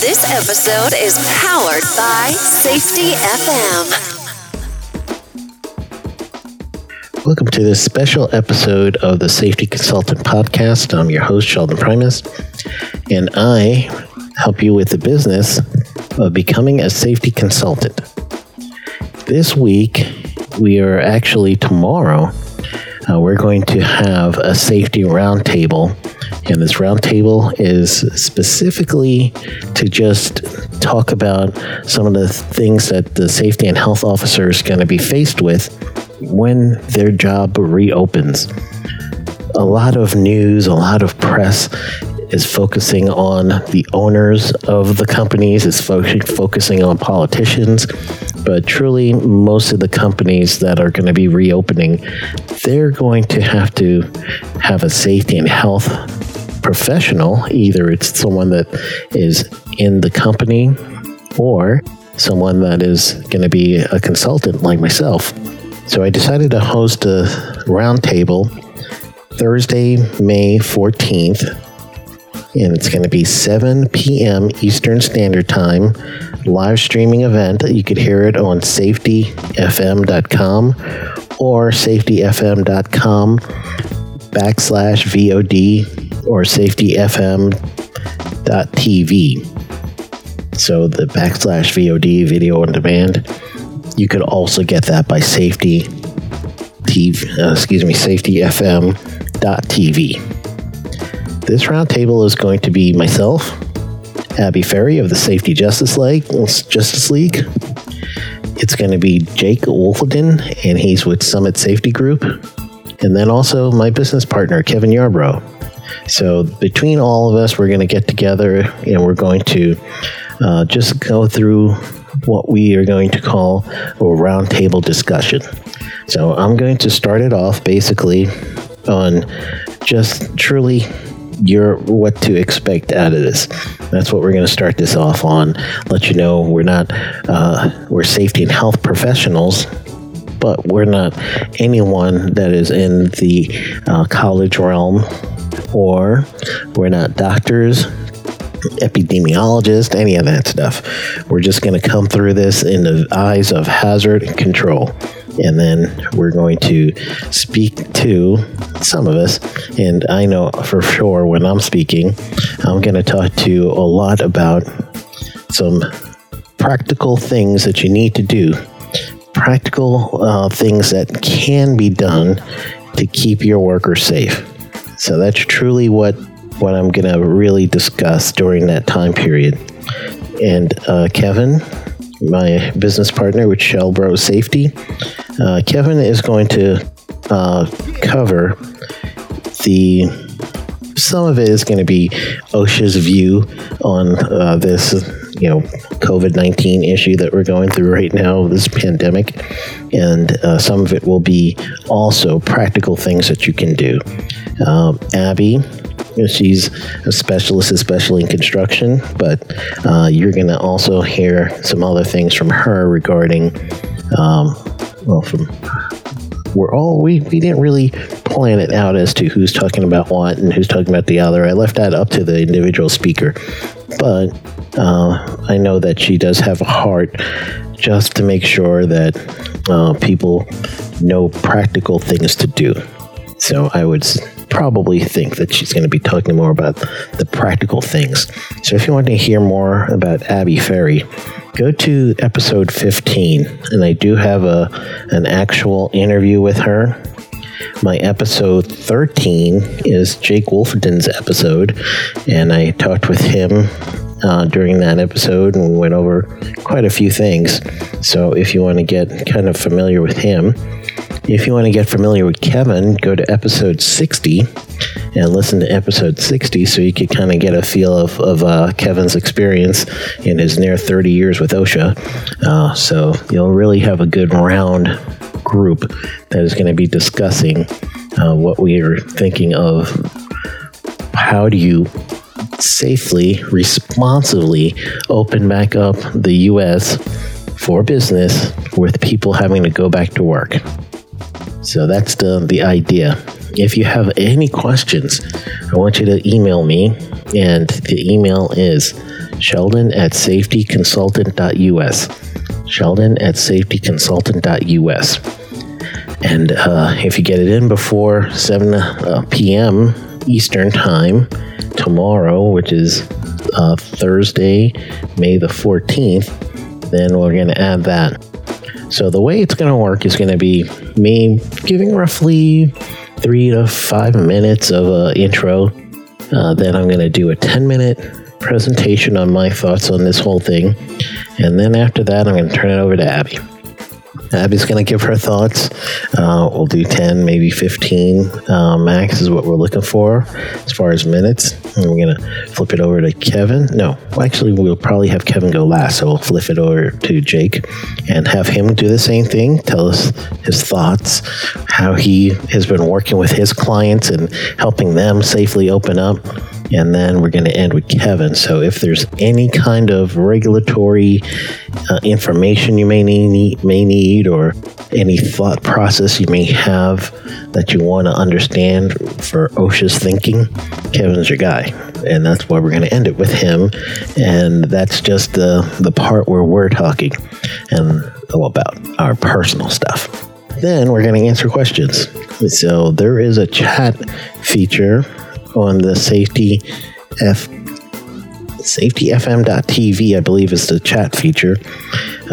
This episode is powered by Safety FM. Welcome to this special episode of the Safety Consultant Podcast. I'm your host, Sheldon Primus, and I help you with the business of becoming a safety consultant. This week, we are actually tomorrow, uh, we're going to have a safety roundtable and this roundtable is specifically to just talk about some of the things that the safety and health officer is going to be faced with when their job reopens. A lot of news, a lot of press is focusing on the owners of the companies, is fo- focusing on politicians, but truly, most of the companies that are going to be reopening, they're going to have to have a safety and health professional. Either it's someone that is in the company or someone that is going to be a consultant like myself. So I decided to host a roundtable Thursday, May 14th, and it's going to be 7 p.m. Eastern Standard Time. Live streaming event. You could hear it on safetyfm.com or safetyfm.com backslash VOD or safetyfm.tv. So the backslash VOD video on demand. You could also get that by safety TV, uh, excuse me, safetyfm.tv. This roundtable is going to be myself, Abby Ferry of the Safety Justice League. Justice League. It's going to be Jake Wolfenden, and he's with Summit Safety Group. And then also my business partner, Kevin Yarbrough. So between all of us, we're going to get together and we're going to uh, just go through what we are going to call a roundtable discussion. So I'm going to start it off basically on just truly your what to expect out of this. That's what we're going to start this off on. Let you know we're not uh, we're safety and health professionals, but we're not anyone that is in the uh, college realm or we're not doctors, epidemiologists, any of that stuff. We're just going to come through this in the eyes of hazard control. And then we're going to speak to some of us. And I know for sure when I'm speaking, I'm going to talk to you a lot about some practical things that you need to do, practical uh, things that can be done to keep your workers safe. So that's truly what what I'm going to really discuss during that time period. And uh, Kevin, my business partner with Shelbro Safety, uh, Kevin is going to uh, cover the. Some of it is going to be OSHA's view on uh, this, you know, COVID nineteen issue that we're going through right now, this pandemic, and uh, some of it will be also practical things that you can do. Um, Abby, she's a specialist, especially in construction, but uh, you're going to also hear some other things from her regarding, um, from we're all we, we didn't really plan it out as to who's talking about what and who's talking about the other. I left that up to the individual speaker, but uh, I know that she does have a heart just to make sure that uh, people know practical things to do. So I would probably think that she's going to be talking more about the practical things. So if you want to hear more about Abby Ferry, go to episode 15 and I do have a an actual interview with her. My episode 13 is Jake Wolfenden's episode and I talked with him uh, during that episode and we went over quite a few things. So if you want to get kind of familiar with him, if you want to get familiar with Kevin, go to episode 60 and listen to episode 60 so you could kind of get a feel of, of uh, Kevin's experience in his near 30 years with OSHA. Uh, so you'll really have a good round group that is going to be discussing uh, what we are thinking of. How do you safely, responsibly open back up the U.S. for business with people having to go back to work? So that's the, the idea. If you have any questions, I want you to email me, and the email is Sheldon at safetyconsultant.us. Sheldon at safetyconsultant.us. And uh, if you get it in before 7 uh, p.m. Eastern Time tomorrow, which is uh, Thursday, May the 14th, then we're going to add that. So the way it's going to work is going to be me giving roughly three to five minutes of an intro. Uh, then I'm going to do a 10 minute presentation on my thoughts on this whole thing. And then after that, I'm going to turn it over to Abby. Abby's going to give her thoughts. Uh, we'll do 10, maybe 15 uh, max is what we're looking for as far as minutes. And we're going to flip it over to Kevin. No, actually, we'll probably have Kevin go last. So we'll flip it over to Jake and have him do the same thing. Tell us his thoughts, how he has been working with his clients and helping them safely open up and then we're going to end with Kevin. So if there's any kind of regulatory uh, information you may need, may need, or any thought process you may have that you want to understand for OSHA's thinking, Kevin's your guy, and that's why we're going to end it with him. And that's just the the part where we're talking and about our personal stuff. Then we're going to answer questions. So there is a chat feature on the safety f safetyfm.tv, I believe is the chat feature.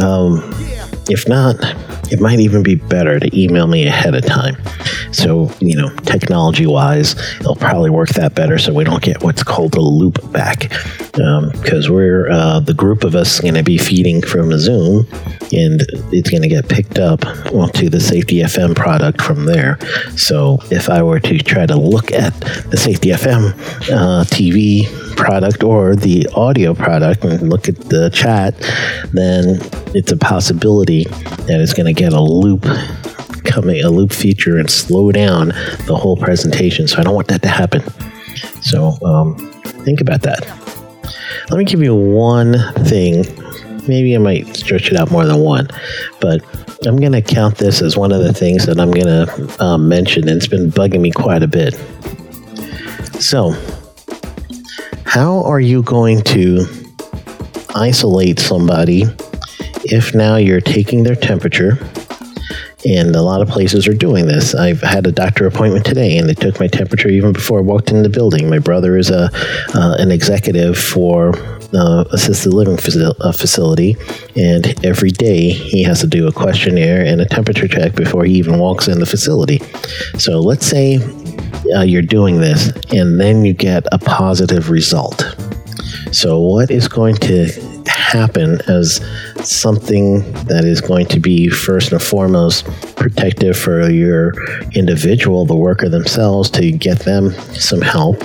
Um, if not, it might even be better to email me ahead of time. So, you know, technology wise, it'll probably work that better so we don't get what's called a loop back. Because um, we're, uh, the group of us going to be feeding from Zoom and it's going to get picked up onto the Safety FM product from there. So, if I were to try to look at the Safety FM uh, TV product or the audio product and look at the chat, then it's a possibility that it's going to get a loop coming, a loop feature, and slow down the whole presentation. So I don't want that to happen. So um, think about that. Let me give you one thing. Maybe I might stretch it out more than one, but I'm going to count this as one of the things that I'm going to um, mention, and it's been bugging me quite a bit. So, how are you going to isolate somebody if now you're taking their temperature? And a lot of places are doing this. I've had a doctor appointment today, and they took my temperature even before I walked in the building. My brother is a uh, an executive for uh, assisted living facility, and every day he has to do a questionnaire and a temperature check before he even walks in the facility. So let's say uh, you're doing this, and then you get a positive result. So, what is going to happen as something that is going to be first and foremost protective for your individual, the worker themselves, to get them some help?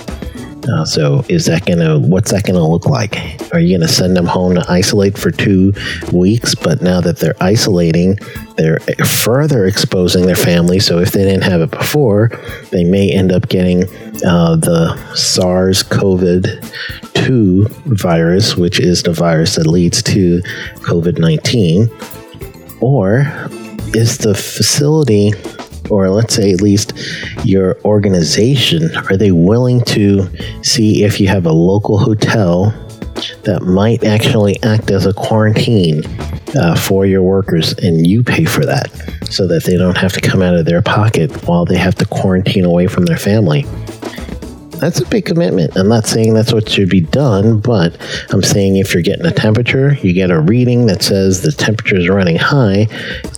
Uh, so is that gonna what's that gonna look like? Are you gonna send them home to isolate for two weeks? But now that they're isolating, they're further exposing their family. So if they didn't have it before, they may end up getting uh, the SARS-CoV 2 virus, which is the virus that leads to COVID 19? Or is the facility, or let's say at least your organization, are they willing to see if you have a local hotel that might actually act as a quarantine uh, for your workers and you pay for that so that they don't have to come out of their pocket while they have to quarantine away from their family? That's a big commitment. I'm not saying that's what should be done, but I'm saying if you're getting a temperature, you get a reading that says the temperature is running high,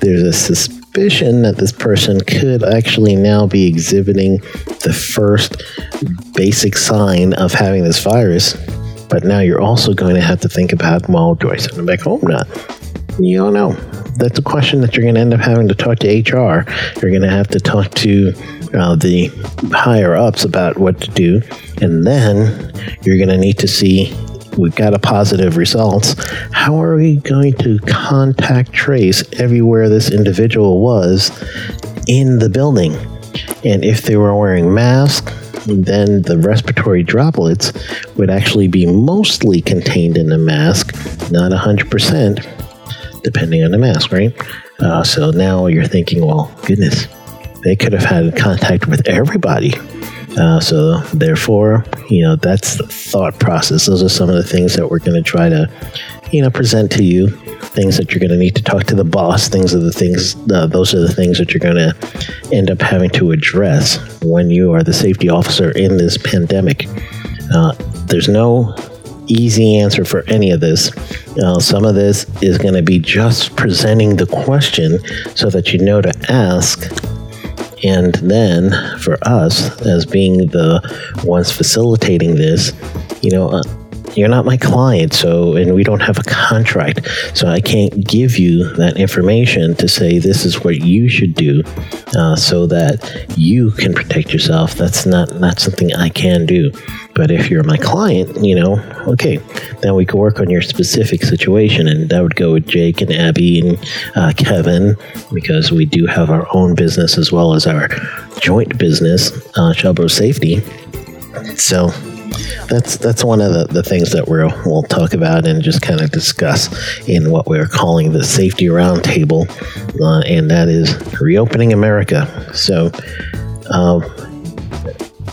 there's a suspicion that this person could actually now be exhibiting the first basic sign of having this virus. But now you're also going to have to think about, well, do I send them back home? Or not. You don't know. That's a question that you're going to end up having to talk to HR. You're going to have to talk to uh, the higher ups about what to do. And then you're going to need to see we've got a positive results. How are we going to contact trace everywhere this individual was in the building? And if they were wearing masks, then the respiratory droplets would actually be mostly contained in the mask, not 100%, depending on the mask, right? Uh, so now you're thinking, well, goodness, they could have had contact with everybody Uh, so, therefore, you know, that's the thought process. Those are some of the things that we're going to try to, you know, present to you. Things that you're going to need to talk to the boss. Things are the things. Uh, those are the things that you're going to end up having to address when you are the safety officer in this pandemic. Uh, there's no easy answer for any of this. Uh, some of this is going to be just presenting the question so that you know to ask. And then for us, as being the ones facilitating this, you know, uh, you're not my client, so, and we don't have a contract, so I can't give you that information to say this is what you should do uh, so that you can protect yourself. That's not, not something I can do. But if you're my client, you know, okay, then we can work on your specific situation. And that would go with Jake and Abby and uh, Kevin because we do have our own business as well as our joint business, uh, Shelbro Safety. So that's that's one of the, the things that we'll we'll talk about and just kind of discuss in what we're calling the safety roundtable, uh, and that is reopening America. So. Um,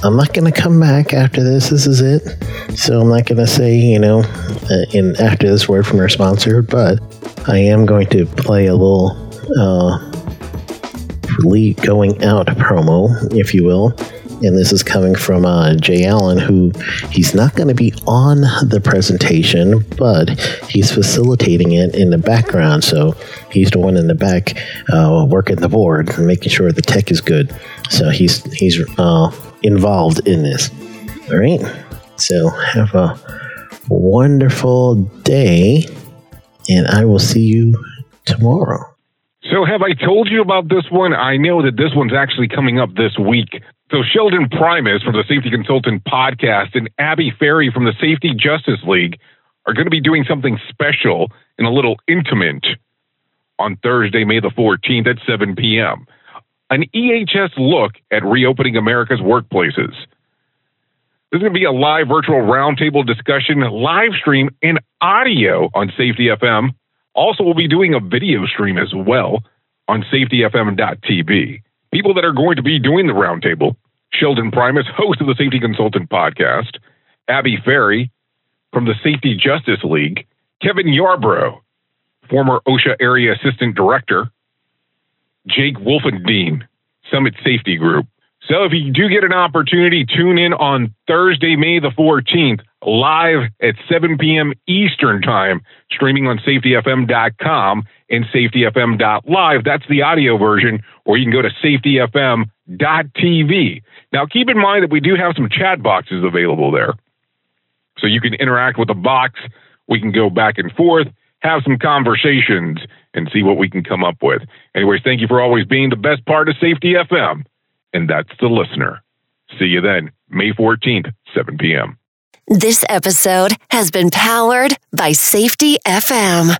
I'm not going to come back after this. This is it. So I'm not going to say, you know, uh, in after this word from our sponsor, but I am going to play a little uh, going out promo, if you will and this is coming from uh, Jay Allen, who he's not going to be on the presentation, but he's facilitating it in the background. So he's the one in the back uh, working the board and making sure the tech is good. So he's he's uh, involved in this. All right. So have a wonderful day, and I will see you tomorrow. So, have I told you about this one? I know that this one's actually coming up this week. So Sheldon Primus from the Safety Consultant podcast and Abby Ferry from the Safety Justice League are going to be doing something special and a little intimate on Thursday, May the 14th at 7 p.m. An EHS look at reopening America's workplaces. There's going to be a live virtual roundtable discussion, live stream, and audio on Safety FM. Also, we'll be doing a video stream as well on safetyfm.tv people that are going to be doing the roundtable Sheldon Primus, host of the Safety Consultant podcast, Abby Ferry from the Safety Justice League, Kevin Yarbrough, former OSHA Area Assistant Director, Jake Wolfenden, Summit Safety Group. So if you do get an opportunity, tune in on Thursday, May the 14th, live at 7 p.m. Eastern Time, streaming on safetyfm.com and safetyfm.live. That's the audio version, or you can go to safetyfm.tv. Now, keep in mind that we do have some chat boxes available there. So you can interact with the box. We can go back and forth, have some conversations, and see what we can come up with. Anyways, thank you for always being the best part of Safety FM and that's the listener. See you then, May 14th, 7 p.m. This episode has been powered by Safety FM.